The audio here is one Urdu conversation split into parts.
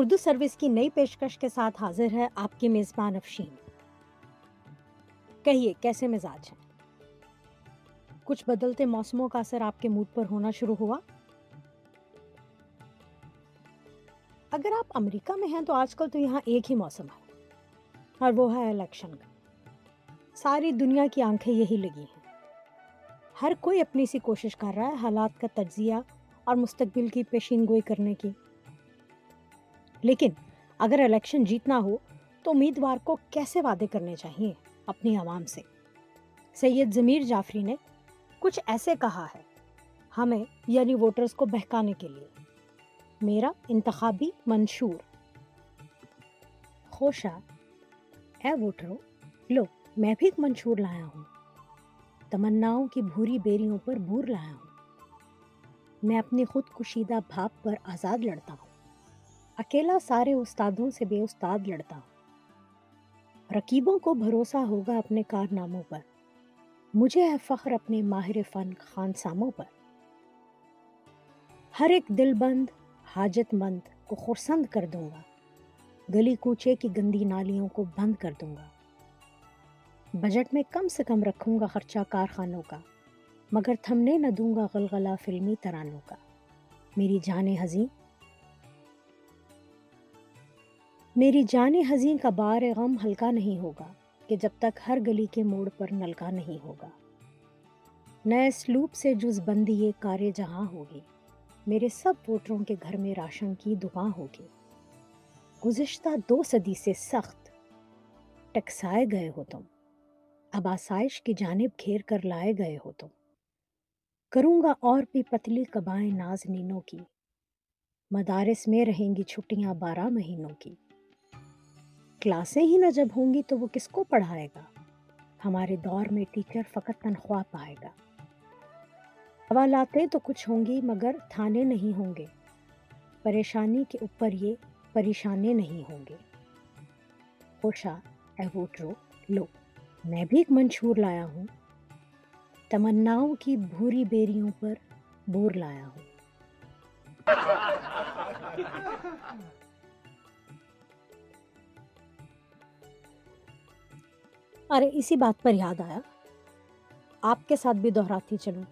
اردو سروس کی نئی پیشکش کے ساتھ حاضر ہے آپ کی میزبان افشین۔ کہیے، کیسے مزاج ہیں؟ کچھ بدلتے موسموں کا اثر آپ کے موڈ پر ہونا شروع ہوا؟ اگر آپ امریکہ میں ہیں تو آج کل تو یہاں ایک ہی موسم ہے، اور وہ ہے الیکشن۔ کا ساری دنیا کی آنکھیں یہی لگی ہیں۔ ہر کوئی اپنی سی کوشش کر رہا ہے حالات کا تجزیہ اور مستقبل کی پیشین گوئی کرنے کی۔ لیکن اگر الیکشن جیتنا ہو تو امیدوار کو کیسے وعدے کرنے چاہیے اپنی عوام سے؟ سید ضمیر جعفری نے کچھ ایسے کہا ہے، ہمیں یعنی ووٹرز کو بہکانے کے لیے۔ میرا انتخابی منشور۔ خوشا اے ووٹرو، لو، میں بھی ایک منشور لایا ہوں۔ تمناؤں کی بھوری بیریوں پر بور لایا ہوں۔ میں اپنی خود کشیدہ بھاپ پر آزاد لڑتا ہوں۔ اکیلا سارے استادوں سے بے استاد لڑتا۔ ہوں رکیبوں کو بھروسہ ہوگا اپنے کارناموں پر۔ مجھے ہے فخر اپنے ماہر فن خان ساموں پر۔ ہر ایک دل بند، حاجت مند کو خورسند کر دوں گا۔ گلی کوچے کی گندی نالیوں کو بند کر دوں گا۔ بجٹ میں کم سے کم رکھوں گا خرچہ کارخانوں کا، مگر تھمنے نہ دوں گا غلغلہ فلمی ترانوں کا۔ میری جان حزین میری جان حزین کا بار غم ہلکا نہیں ہوگا کہ جب تک ہر گلی کے موڑ پر نلکا نہیں ہوگا۔ نئے سلوپ سے جز بندی یہ کار جہاں ہوگی، میرے سب ووٹروں کے گھر میں راشن کی دکان ہوگی۔ گزشتہ دو صدی سے سخت ٹکسائے گئے ہو تم، اب آسائش کی جانب گھیر کر لائے گئے ہو تم۔ کروں گا اور بھی پتلی کبائیں ناز نینوں کی، مدارس میں رہیں گی چھٹیاں بارہ مہینوں کی۔ کلاسیں ہی نہ جب ہوں گی تو وہ کس کو پڑھائے گا؟ ہمارے دور میں ٹیچر فقط تنخواہ پائے گا۔ حوالاتیں تو کچھ ہوں گی مگر تھانے نہیں ہوں گے۔ پریشانی کے اوپر یہ پریشانے نہیں ہوں گے۔ خوشا اے ووٹرو لو، میں بھی ایک منشور لایا ہوں۔ تمناؤں کی بھوری بیریوں پر بور لایا ہوں۔ ارے، اسی بات پر یاد آیا۔ آپ کے ساتھ بھی دہراتی چلوں۔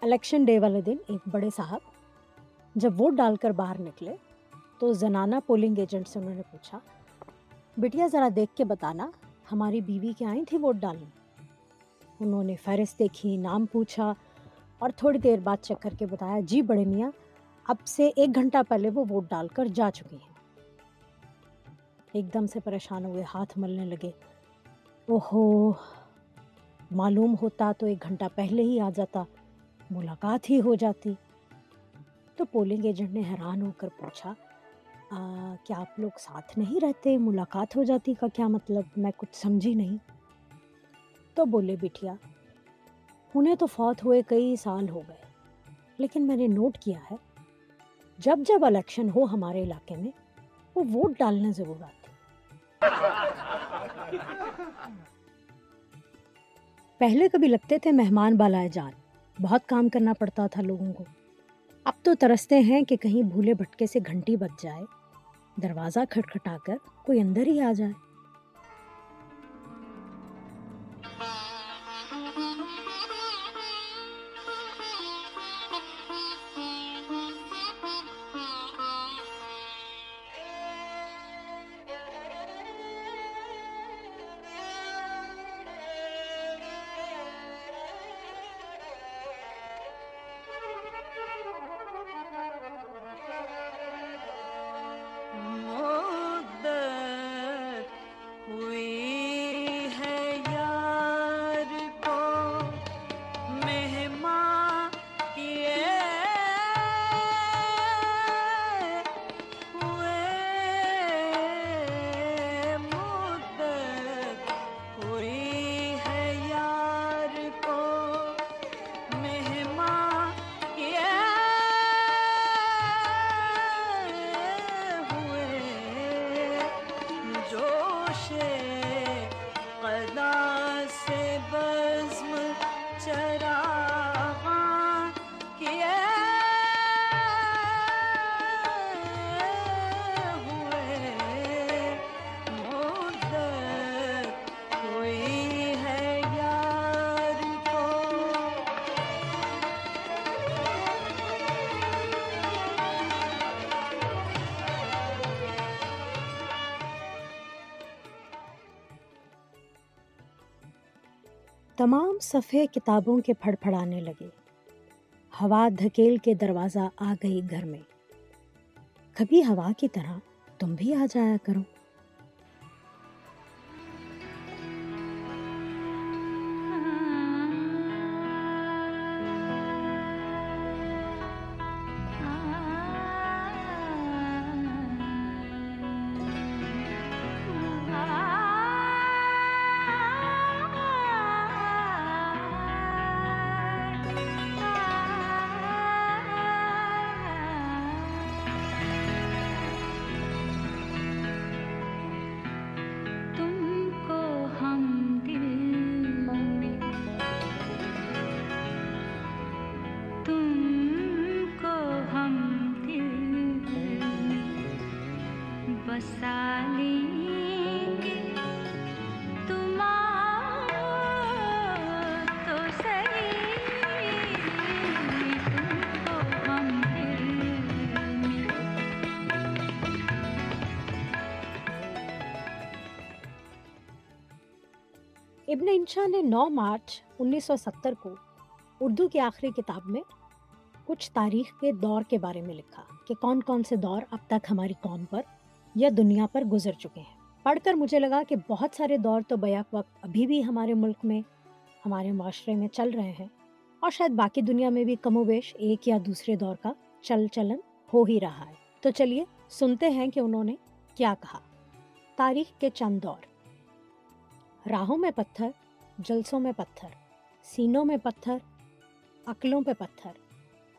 الیکشن ڈے والے دن ایک بڑے صاحب، جب ووٹ ڈال کر باہر نکلے تو زنانہ پولنگ ایجنٹ سے انہوں نے پوچھا بیٹیا ذرا دیکھ کے بتانا، ہماری بیوی کے آئی تھی ووٹ ڈالنے؟ انہوں نے فہرست دیکھی، نام پوچھا اور تھوڑی دیر بعد چیک کر کے بتایا جی بڑے میاں، اب سے ایک گھنٹہ پہلے وہ ووٹ ڈال کر جا چکی ہیں۔ ایک دم سے پریشان ہوئے، ہاتھ ملنے لگے۔ اوہو، معلوم ہوتا تو ایک گھنٹہ پہلے ہی آ جاتا، ملاقات ہی ہو جاتی۔ تو پولنگ ایجنٹ نے حیران ہو کر پوچھا کیا آپ لوگ ساتھ نہیں رہتے؟ ملاقات ہو جاتی کا کیا مطلب؟ میں کچھ سمجھی نہیں۔ تو بولے، بٹھیا، انہیں تو فوت ہوئے کئی سال ہو گئے، لیکن میں نے نوٹ کیا ہے، جب جب الیکشن ہو ہمارے علاقے میں، وہ ووٹ ڈالنے ضرور آتی پہلے کبھی لگتے تھے مہمان بالائے جان۔ بہت کام کرنا پڑتا تھا لوگوں کو۔ اب تو ترستے ہیں کہ کہیں بھولے بھٹکے سے گھنٹی بچ جائے۔ دروازہ کھٹکھٹا کر کوئی اندر ہی آ جائے۔ تمام صفحے کتابوں کے پھڑ پھڑانے لگے۔ ہوا دھکیل کے دروازہ آ گئی گھر میں۔ کبھی ہوا کی طرح تم بھی آ جایا کرو۔ ابن انشا نے نو مارچ انیس سو ستر کو اردو کی آخری کتاب میں کچھ تاریخ کے دور کے بارے میں لکھا کہ کون کون سے دور اب تک ہماری قوم پر یا دنیا پر گزر چکے ہیں۔ پڑھ کر مجھے لگا کہ بہت سارے دور تو بیک وقت ابھی بھی ہمارے ملک میں، ہمارے معاشرے میں چل رہے ہیں اور شاید باقی دنیا میں بھی کم و بیش ایک یا دوسرے دور کا چل چلن ہو ہی رہا ہے۔ تو چلیے سنتے ہیں کہ انہوں نے کیا کہا۔ تاریخ کے چند دور۔ راہوں میں پتھر، جلسوں میں پتھر، سینوں میں پتھر، عقلوں پہ پتھر،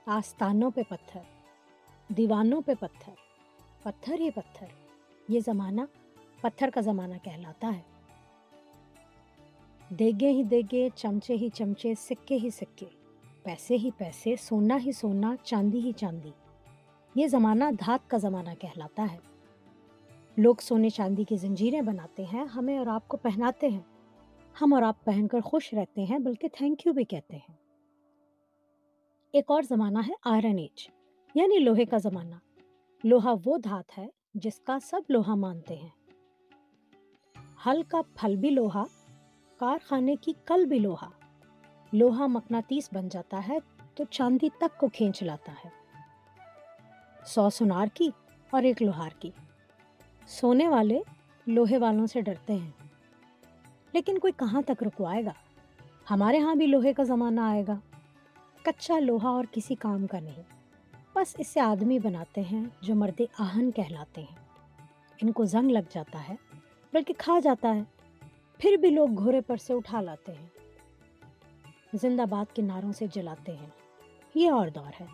آستانوں پہ پتھر، دیوانوں پہ پتھر پتھر ہی پتھر، یہ زمانہ پتھر کا زمانہ کہلاتا ہے۔ دیگے ہی دیگے، چمچے ہی چمچے، سکے ہی سکے، پیسے ہی پیسے، سونا ہی سونا، چاندی ہی چاندی، یہ زمانہ دھات کا زمانہ کہلاتا ہے۔ لوگ سونے چاندی کی زنجیریں بناتے ہیں، ہمیں اور آپ کو پہناتے ہیں۔ ہم اور آپ پہن کر خوش رہتے ہیں، بلکہ تھینک یو بھی کہتے ہیں۔ ایک اور زمانہ ہے آئرن ایج یعنی لوہے کا زمانہ۔ لوہا وہ دھات ہے جس کا سب لوہا مانتے ہیں۔ ہل کا پھل بھی لوہا، کارخانے کی کل بھی لوہا۔ لوہا مقناطیس بن جاتا ہے تو چاندی تک کو کھینچ لاتا ہے۔ سو سنار کی اور ایک لوہار کی۔ سونے والے لوہے والوں سے ڈرتے ہیں۔ لیکن کوئی کہاں تک رکوائے گا؟ ہمارے ہاں بھی لوہے کا زمانہ آئے گا۔ کچا لوہا اور کسی کام کا نہیں۔ بس اس سے آدمی بناتے ہیں جو مرد آہن کہلاتے ہیں۔ ان کو زنگ لگ جاتا ہے، بلکہ کھا جاتا ہے۔ پھر بھی لوگ گھوڑے پر سے اٹھا لاتے ہیں۔ زندہ باد کے ناروں سے جلاتے ہیں۔ یہ اور دور ہے۔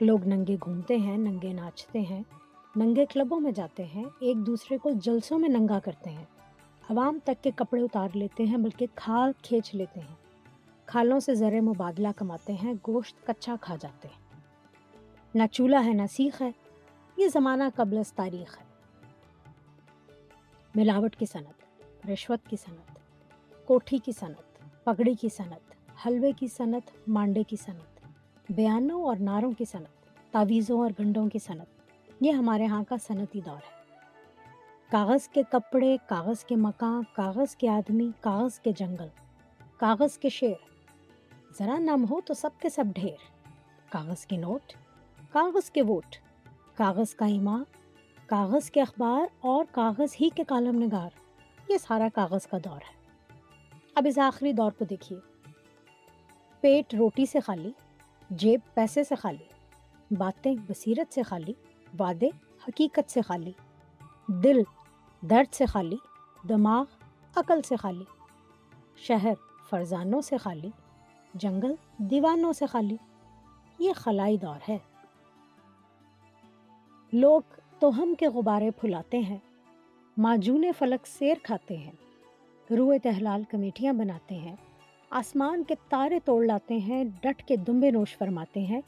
لوگ ننگے گھومتے ہیں، ننگے ناچتے ہیں۔ ننگے کلبوں میں جاتے ہیں، ایک دوسرے کو جلسوں میں ننگا کرتے ہیں۔ عوام تک کے کپڑے اتار لیتے ہیں، بلکہ کھال کھینچ لیتے ہیں۔ کھالوں سے زر مبادلہ کماتے ہیں، گوشت کچا کھا جاتے ہیں۔ نہ چولہا ہے، نہ سیخ ہے، یہ زمانہ قبل از تاریخ ہے۔ ملاوٹ کی صنعت، رشوت کی صنعت، کوٹھی کی صنعت، پگڑی کی صنعت، حلوے کی صنعت، مانڈے کی صنعت، بیانوں اور ناروں کی صنعت، تعویذوں اور گنڈوں کی صنعت۔ یہ ہمارے ہاں کا صنعتی دور ہے۔ کاغذ کے کپڑے، کاغذ کے مکان، کاغذ کے آدمی، کاغذ کے جنگل، کاغذ کے شیر۔ ذرا نم ہو تو سب کے سب ڈھیر۔ کاغذ کے نوٹ، کاغذ کے ووٹ۔ کاغذ کا ایمان، کاغذ کے اخبار اور کاغذ ہی کے کالم نگار۔ یہ سارا کاغذ کا دور ہے۔ اب اس آخری دور کو دیکھیے۔ پیٹ روٹی سے خالی، جیب پیسے سے خالی، باتیں بصیرت سے خالی وعدے حقیقت سے خالی، دل درد سے خالی، دماغ عقل سے خالی، شہر فرزانوں سے خالی، جنگل دیوانوں سے خالی، یہ خلائی دور ہے۔ لوگ توہم کے غبارے پھلاتے ہیں معجون فلک سیر کھاتے ہیں روئے تحلال کمیٹیاں بناتے ہیں، آسمان کے تارے توڑ لاتے ہیں، ڈٹ کے دمبے نوش فرماتے ہیں،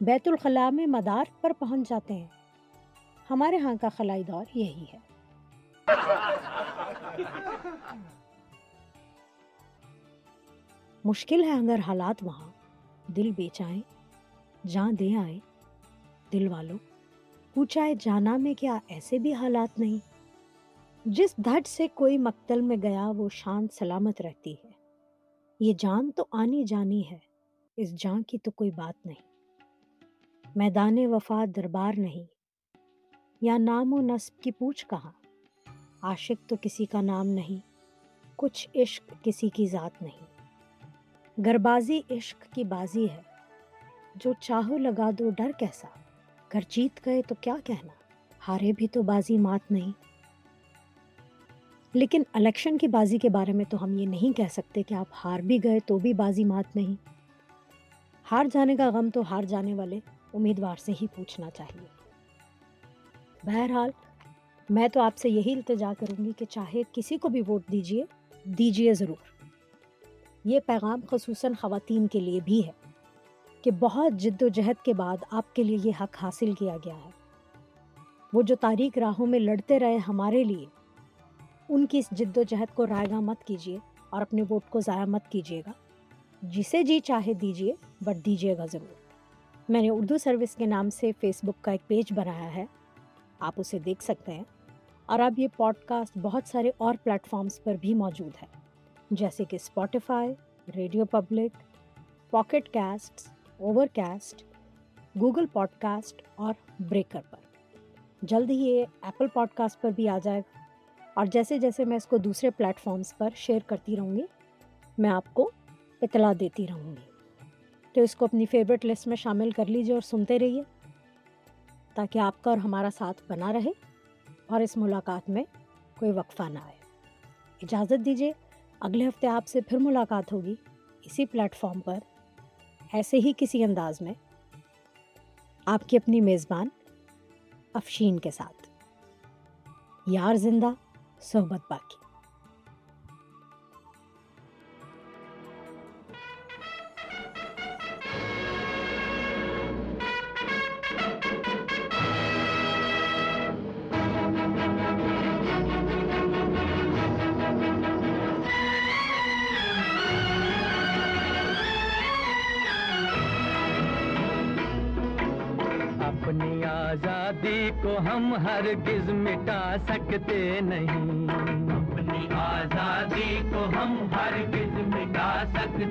بیت الخلاء میں مدار پر پہنچ جاتے ہیں۔ ہمارے ہاں کا خلائی دور یہی ہے۔ مشکل ہے اگر حالات وہاں۔ دل بیچائیں جاں دے آئے دل والوں، پوچھائے جانا میں کیا ایسے بھی حالات نہیں۔ جس دھٹ سے کوئی مقتل میں گیا، وہ شان سلامت رہتی ہے۔ یہ جان تو آنی جانی ہے، اس جان کی تو کوئی بات نہیں۔ میدان وفا دربار نہیں۔ یا نام و نصب کی پوچھ کہاں؟ عاشق تو کسی کا نام نہیں، کچھ عشق کسی کی ذات نہیں۔ گربازی عشق کی بازی ہے، جو چاہو لگا دو ڈر کیسا۔ گھر جیت گئے تو کیا کہنا، ہارے بھی تو بازی مات نہیں۔ لیکن الیکشن کی بازی کے بارے میں تو ہم یہ نہیں کہہ سکتے کہ آپ ہار بھی گئے تو بھی بازی مات نہیں۔ ہار جانے کا غم تو ہار جانے والے امیدوار سے ہی پوچھنا چاہیے۔ بہرحال، میں تو آپ سے یہی التجا کروں گی کہ چاہے کسی کو بھی ووٹ دیجیے دیجیے ضرور۔ یہ پیغام خصوصاً خواتین کے لیے بھی ہے کہ بہت جد و جہد کے بعد آپ کے لیے یہ حق حاصل کیا گیا ہے۔ وہ جو تاریخ راہوں میں لڑتے رہے ہمارے لیے، ان کی اس جد و جہد کو رائے گاہ مت کیجیے اور اپنے ووٹ کو ضائع مت کیجیے گا۔ جسے جی چاہے دیجیے بٹ دیجیے گا ضرور۔ میں نے اردو سروس کے نام سے فیس بک کا ایک پیج بنایا ہے۔ آپ اسے دیکھ سکتے ہیں۔ اور اب یہ پوڈ کاسٹ بہت سارے اور پلیٹفارمس پر بھی موجود ہے، جیسے کہ Spotify radio public, pocket cast Overcast Google podcast اور بریکر پر۔ جلد ہی یہ ایپل پوڈ کاسٹ پر بھی آ جائے گا۔ اور جیسے جیسے میں اس کو دوسرے پلیٹفارمس پر شیئر کرتی رہوں گی، میں آپ کو اطلاع دیتی رہوں گی۔ تو اس کو اپنی فیوریٹ لسٹ میں شامل کر لیجیے اور سنتے رہیے۔ تاکہ آپ کا اور ہمارا ساتھ بنا رہے اور اس ملاقات میں کوئی وقفہ نہ آئے۔ اجازت دیجیے اگلے ہفتے آپ سے پھر ملاقات ہوگی اسی پلیٹ فارم پر، ایسے ہی کسی انداز میں، آپ کی اپنی میزبان افشین کے ساتھ۔ یار زندہ، صحبت باقی۔ کو ہم ہرگز مٹا سکتے نہیں۔ اپنی آزادی کو ہم ہرگز مٹا سکتے